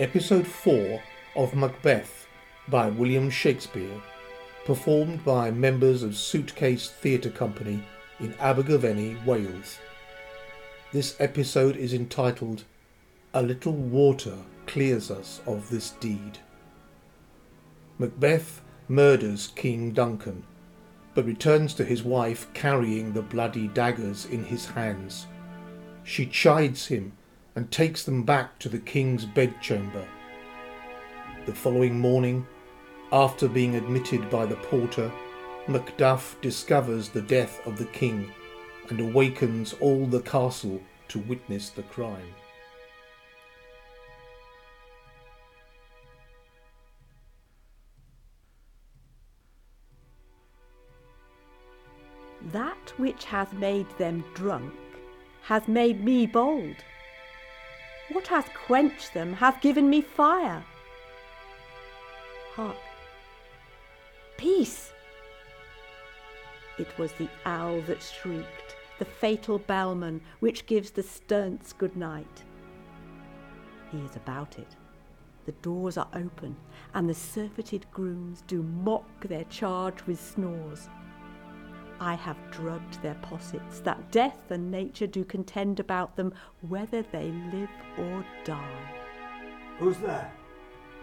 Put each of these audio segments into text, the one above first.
Episode 4 of Macbeth by William Shakespeare, performed by members of Suitcase Theatre Company in Abergavenny, Wales. This episode is entitled A Little Water Clears Us of This Deed. Macbeth murders King Duncan, but returns to his wife carrying the bloody daggers in his hands. She chides him and takes them back to the king's bedchamber. The following morning, after being admitted by the porter, Macduff discovers the death of the king and awakens all the castle to witness the crime. That which hath made them drunk hath made me bold. What hath quenched them hath given me fire. Hark! Peace! It was the owl that shrieked, the fatal bellman which gives the sterns good night. He is about it. The doors are open, and the surfeited grooms do mock their charge with snores. I have drugged their possets, that death and nature do contend about them, whether they live or die. Who's there?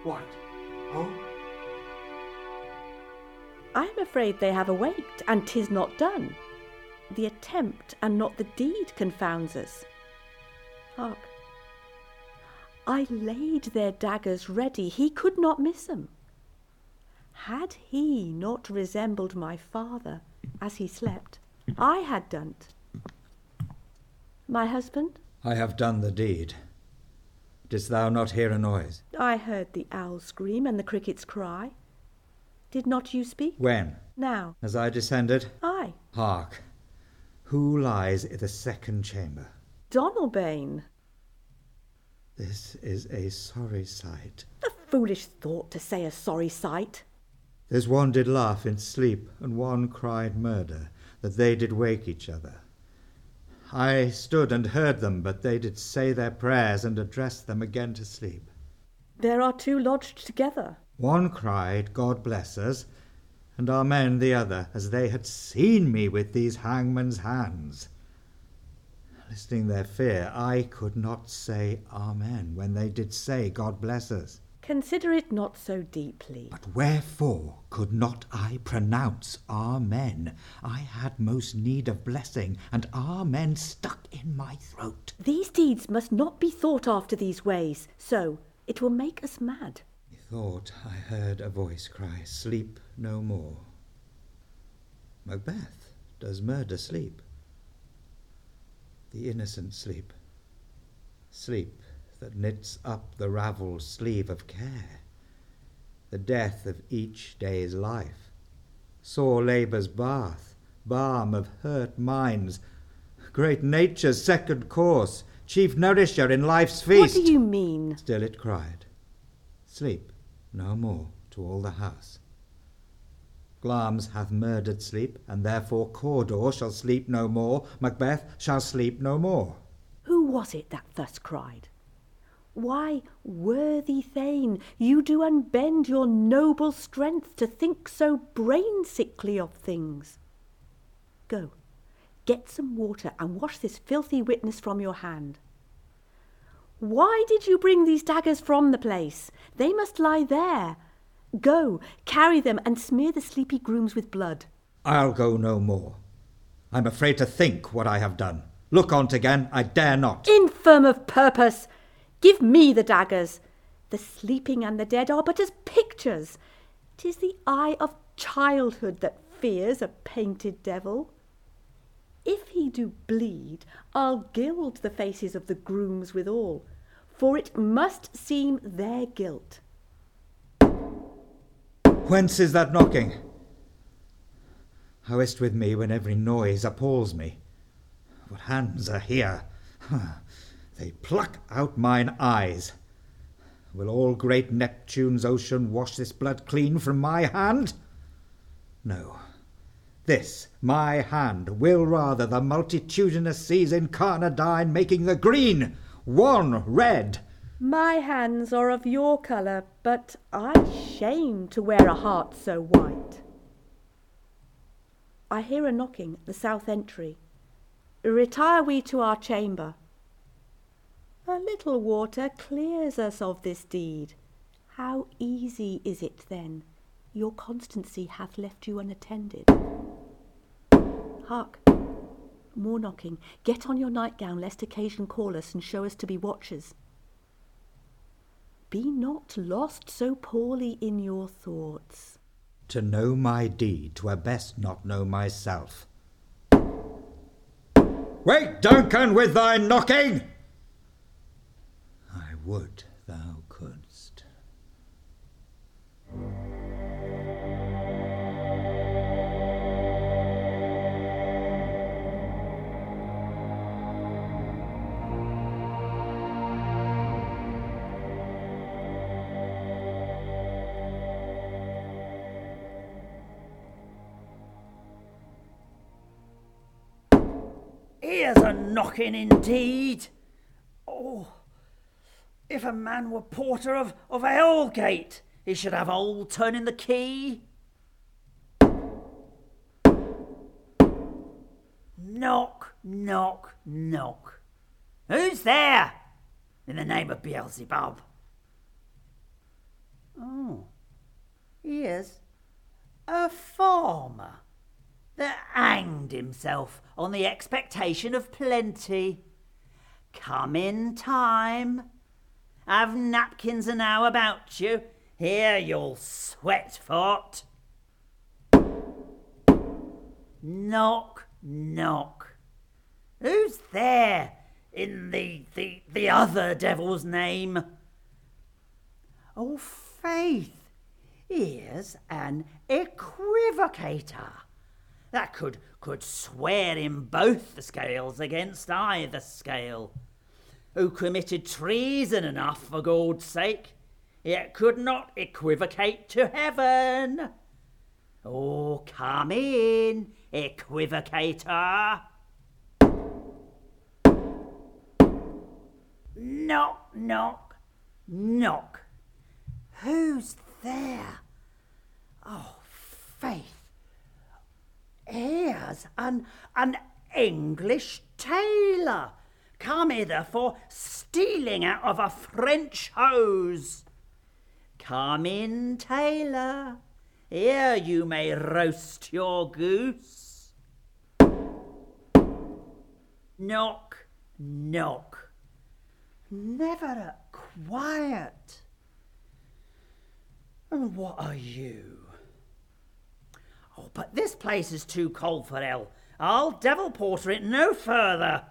What? Oh? I am afraid they have awaked, and 'tis not done. The attempt and not the deed confounds us. Hark! I laid their daggers ready, he could not miss 'em. Had he not resembled my father, as he slept, I had done't. My husband? I have done the deed. Didst thou not hear a noise? I heard the owl scream and the crickets cry. Did not you speak? When? Now. As I descended? Aye. Hark! Who lies i' the second chamber? Donalbain. This is a sorry sight. A foolish thought to say a sorry sight. There's one did laugh in sleep, and one cried murder, that they did wake each other. I stood and heard them, but they did say their prayers and address them again to sleep. There are two lodged together. One cried, God bless us, and Amen the other, as they had seen me with these hangman's hands. Listening their fear, I could not say Amen when they did say God bless us. Consider it not so deeply. But wherefore could not I pronounce Amen? I had most need of blessing, and Amen stuck in my throat. These deeds must not be thought after these ways, so it will make us mad. Methought I heard a voice cry, Sleep no more. Macbeth, does murder sleep? The innocent sleep. Sleep that knits up the ravelled sleeve of care, the death of each day's life, sore labour's bath, balm of hurt minds, great nature's second course, chief nourisher in life's feast. What do you mean? Still it cried, Sleep no more to all the house. Glamis hath murdered sleep, and therefore Cawdor shall sleep no more, Macbeth shall sleep no more. Who was it that thus cried? Why, worthy Thane, you do unbend your noble strength to think so brain sickly of things. Go, get some water and wash this filthy witness from your hand. Why did you bring these daggers from the place? They must lie there. Go, carry them and smear the sleepy grooms with blood. I'll go no more. I'm afraid to think what I have done. Look on't again, I dare not. Infirm of purpose! Give me the daggers. The sleeping and the dead are but as pictures. 'Tis the eye of childhood that fears a painted devil. If he do bleed, I'll gild the faces of the grooms withal, for it must seem their guilt. Whence is that knocking? How is't with me when every noise appalls me? What hands are here? They pluck out mine eyes. Will all great Neptune's ocean wash this blood clean from my hand? No. This, my hand, will rather the multitudinous seas incarnadine, making the green, one red, My hands are of your colour, but I shame to wear a heart so white. I hear a knocking at the south entry. Retire we to our chamber. A little water clears us of this deed. How easy is it then? Your constancy hath left you unattended. Hark! More knocking. Get on your nightgown, lest occasion call us and show us to be watchers. Be not lost so poorly in your thoughts. To know my deed, twere best not know myself. Wait, Duncan, with thy knocking! Would thou couldst. Here's a knocking indeed. If a man were porter of, of hell-gate, he should have old turning the key. Knock, knock, knock. Who's there? In the name of Beelzebub. Oh, he is a farmer that hanged himself on the expectation of plenty. Come in time. Have napkins and enow about you. Here you'll sweat fort. Knock, knock. Who's there in the, the, the other devil's name? Oh, faith, here's an equivocator that could could swear in both the scales against either scale, who committed treason enough for God's sake, yet could not equivocate to heaven. Oh, come in, equivocator. Knock, knock, knock. Who's there? Oh, faith. Here's an, an English tailor come hither for stealing out of a French hose. Come in, tailor. Here you may roast your goose. Knock, knock. Never a quiet. And what are you? Oh, but this place is too cold for hell. I'll devil porter it no further.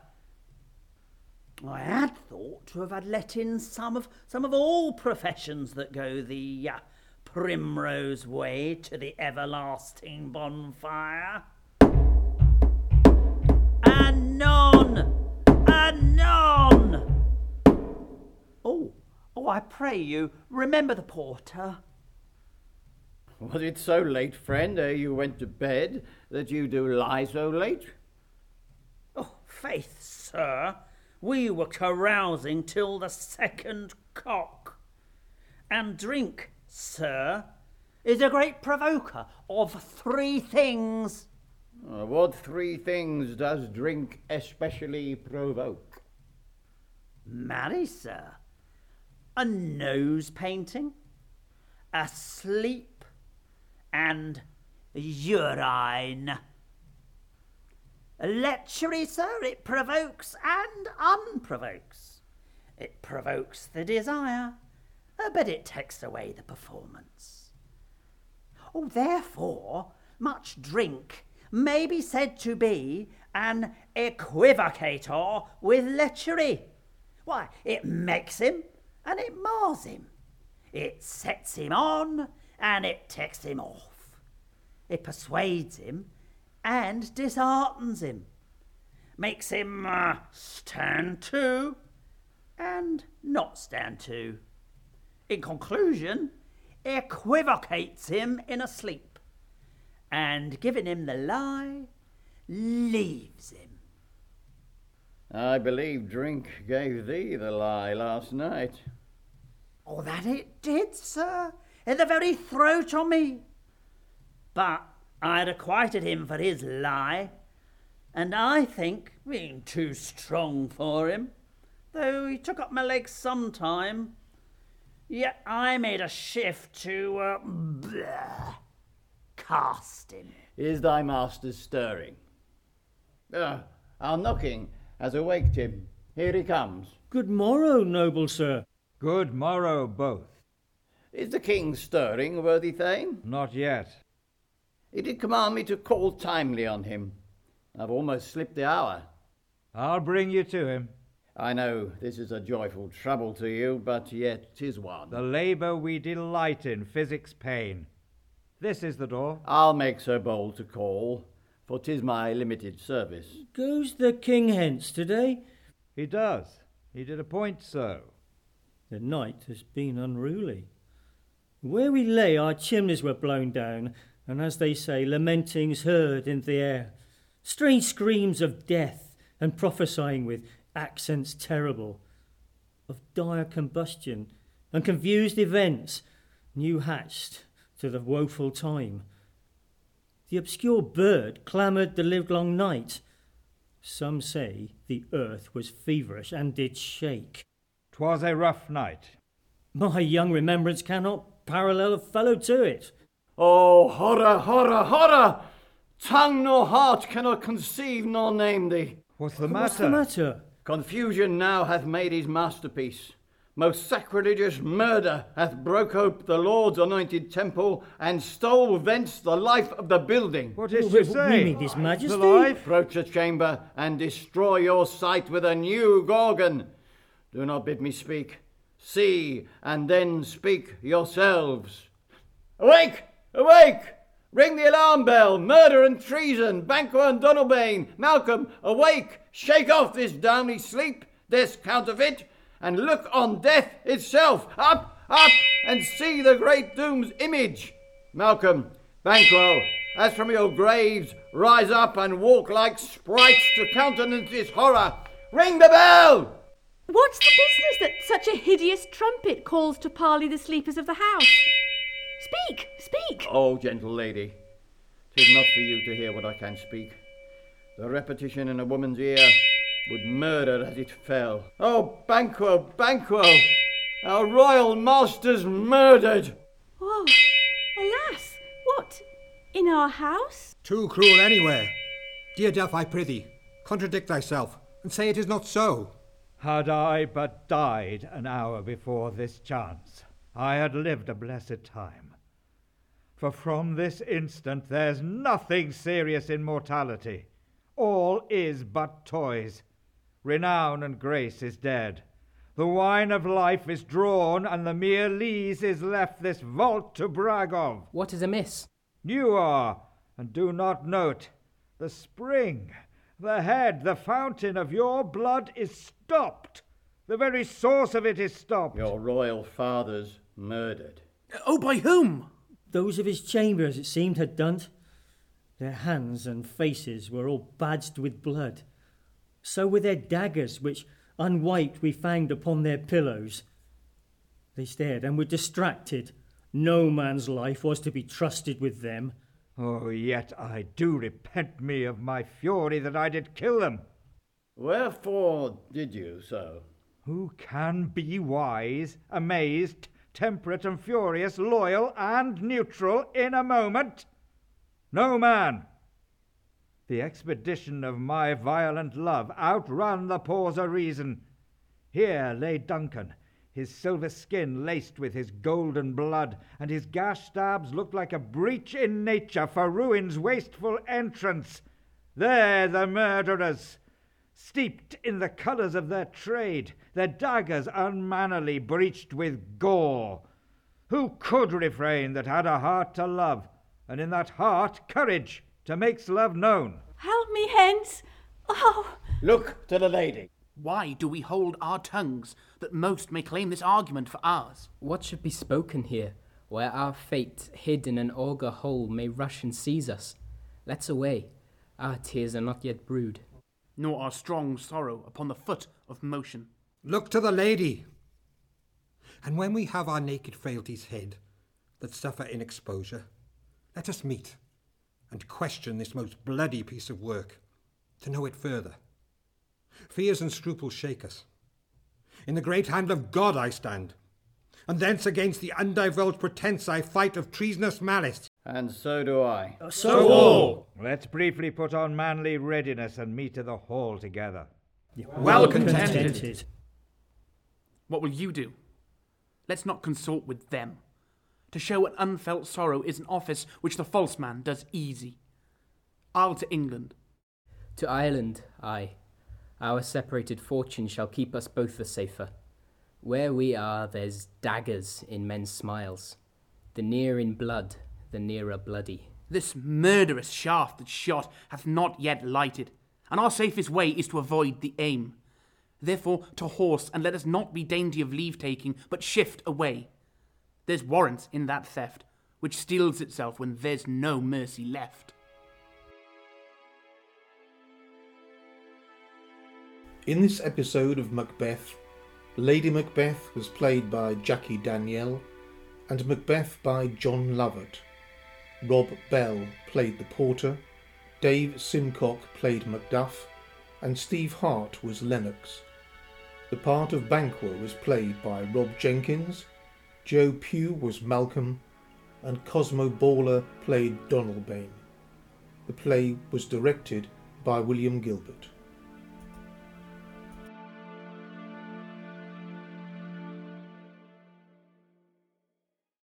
I had thought to have had let in some of some of all professions that go the uh, primrose way to the everlasting bonfire. Anon, anon. Oh, oh! I pray you, remember the porter. Was it so late, friend, ere you went to bed, that you do lie so late? Oh, faith, sir, we were carousing till the second cock. And drink, sir, is a great provoker of three things. Uh, what three things does drink especially provoke? Marry, sir, a nose painting, a sleep and urine. Lechery, sir, it provokes and unprovokes. It provokes the desire, but it takes away the performance. Oh, therefore, much drink may be said to be an equivocator with lechery. Why, it makes him and it mars him. It sets him on and it takes him off. It persuades him and disheartens him, makes him uh, stand to and not stand to. In conclusion, equivocates him in a sleep, and giving him the lie, leaves him. I believe drink gave thee the lie last night. Oh, that it did, sir, in the very throat o' me. But I'd acquitted him for his lie, and I think being too strong for him, though he took up my legs some time, yet I made a shift to uh, blah, cast him. Is thy master stirring? Ah, our knocking has awaked him. Here he comes. Good morrow, noble sir. Good morrow, both. Is the king stirring, worthy Thane? Not yet. He did command me to call timely on him. I've almost slipped the hour. I'll bring you to him. I know this is a joyful trouble to you, but yet 'tis one. The labour we delight in physics pain. This is the door. I'll make so bold to call, for 'tis my limited service. Goes the king hence today? He does. He did appoint so. The night has been unruly. Where we lay, our chimneys were blown down, and as they say, lamentings heard in the air. Strange screams of death, and prophesying with accents terrible, of dire combustion and confused events, new hatched to the woeful time. The obscure bird clamoured the livelong night. Some say the earth was feverish and did shake. 'Twas a rough night. My young remembrance cannot parallel a fellow to it. Oh, horror, horror, horror! Tongue nor heart cannot conceive nor name thee. What's the matter? What's the matter? Confusion now hath made his masterpiece. Most sacrilegious murder hath broke ope the Lord's anointed temple and stole thence the life of the building. What is We- oh, she we saying? mean His Majesty? The life? Approach the chamber and destroy your sight with a new Gorgon. Do not bid me speak. See, and then speak yourselves. Awake! Awake! Ring the alarm bell! Murder and treason! Banquo and Donalbain! Malcolm, awake! Shake off this downy sleep, this counterfeit, and look on death itself! Up, up, and see the great doom's image! Malcolm, Banquo, as from your graves, rise up and walk like sprites to countenance this horror! Ring the bell! What's the business that such a hideous trumpet calls to parley the sleepers of the house? Speak, speak! Oh, gentle lady, 'tis not for you to hear what I can speak. The repetition in a woman's ear would murder as it fell. Oh, Banquo, Banquo, our royal master's murdered! Oh, alas! What? In our house? Too cruel anywhere. Dear Duff, I prithee, contradict thyself, and say it is not so. Had I but died an hour before this chance, I had lived a blessed time. For from this instant there's nothing serious in mortality. All is but toys. Renown and grace is dead. The wine of life is drawn, and the mere lees is left this vault to brag of. What is amiss? You are, and do not note, the spring, the head, the fountain of your blood is stopped. The very source of it is stopped. Your royal father's murdered. Oh, by whom? Those of his chambers, it seemed, had done't. Their hands and faces were all badged with blood. So were their daggers, which, unwiped, we found upon their pillows. They stared and were distracted. No man's life was to be trusted with them. Oh, yet I do repent me of my fury that I did kill them. Wherefore did you so? Who can be wise, amazed, temperate and furious, loyal and neutral in a moment? No man. The expedition of my violent love outrun the pause of reason. Here lay Duncan, his silver skin laced with his golden blood, and his gash stabs looked like a breach in nature for ruin's wasteful entrance. There the murderers, steeped in the colours of their trade, their daggers unmannerly breached with gore. Who could refrain that had a heart to love, and in that heart courage to make love known? Help me hence! Oh, Look to the lady. Why do we hold our tongues, that most may claim this argument for ours? What should be spoken here, where our fate, hid in an auger hole, may rush and seize us? Let's away. Our tears are not yet brewed. Nor our strong sorrow upon the foot of motion. Look to the lady. And when we have our naked frailties hid, that suffer in exposure, let us meet and question this most bloody piece of work, to know it further. Fears and scruples shake us. In the great hand of God I stand, and thence against the undivulged pretence I fight of treasonous malice. And so do I. So all. Let's briefly put on manly readiness and meet in the hall together. Well contented. What will you do? Let's not consort with them. To show an unfelt sorrow is an office which the false man does easy. I'll to England. To Ireland, I. Our separated fortune shall keep us both the safer. Where we are, there's daggers in men's smiles. The near in blood, the nearer bloody. This murderous shaft that shot hath not yet lighted, and our safest way is to avoid the aim. Therefore, to horse, and let us not be dainty of leave taking, but shift away. There's warrant in that theft, which steals itself when there's no mercy left. In this episode of Macbeth, Lady Macbeth was played by Jackie Danielle and Macbeth by John Lovett. Rob Bell played the porter, Dave Simcock played Macduff, and Steve Hart was Lennox. The part of Banquo was played by Rob Jenkins, Joe Pugh was Malcolm, and Cosmo Baller played Donalbain. The play was directed by William Gilbert.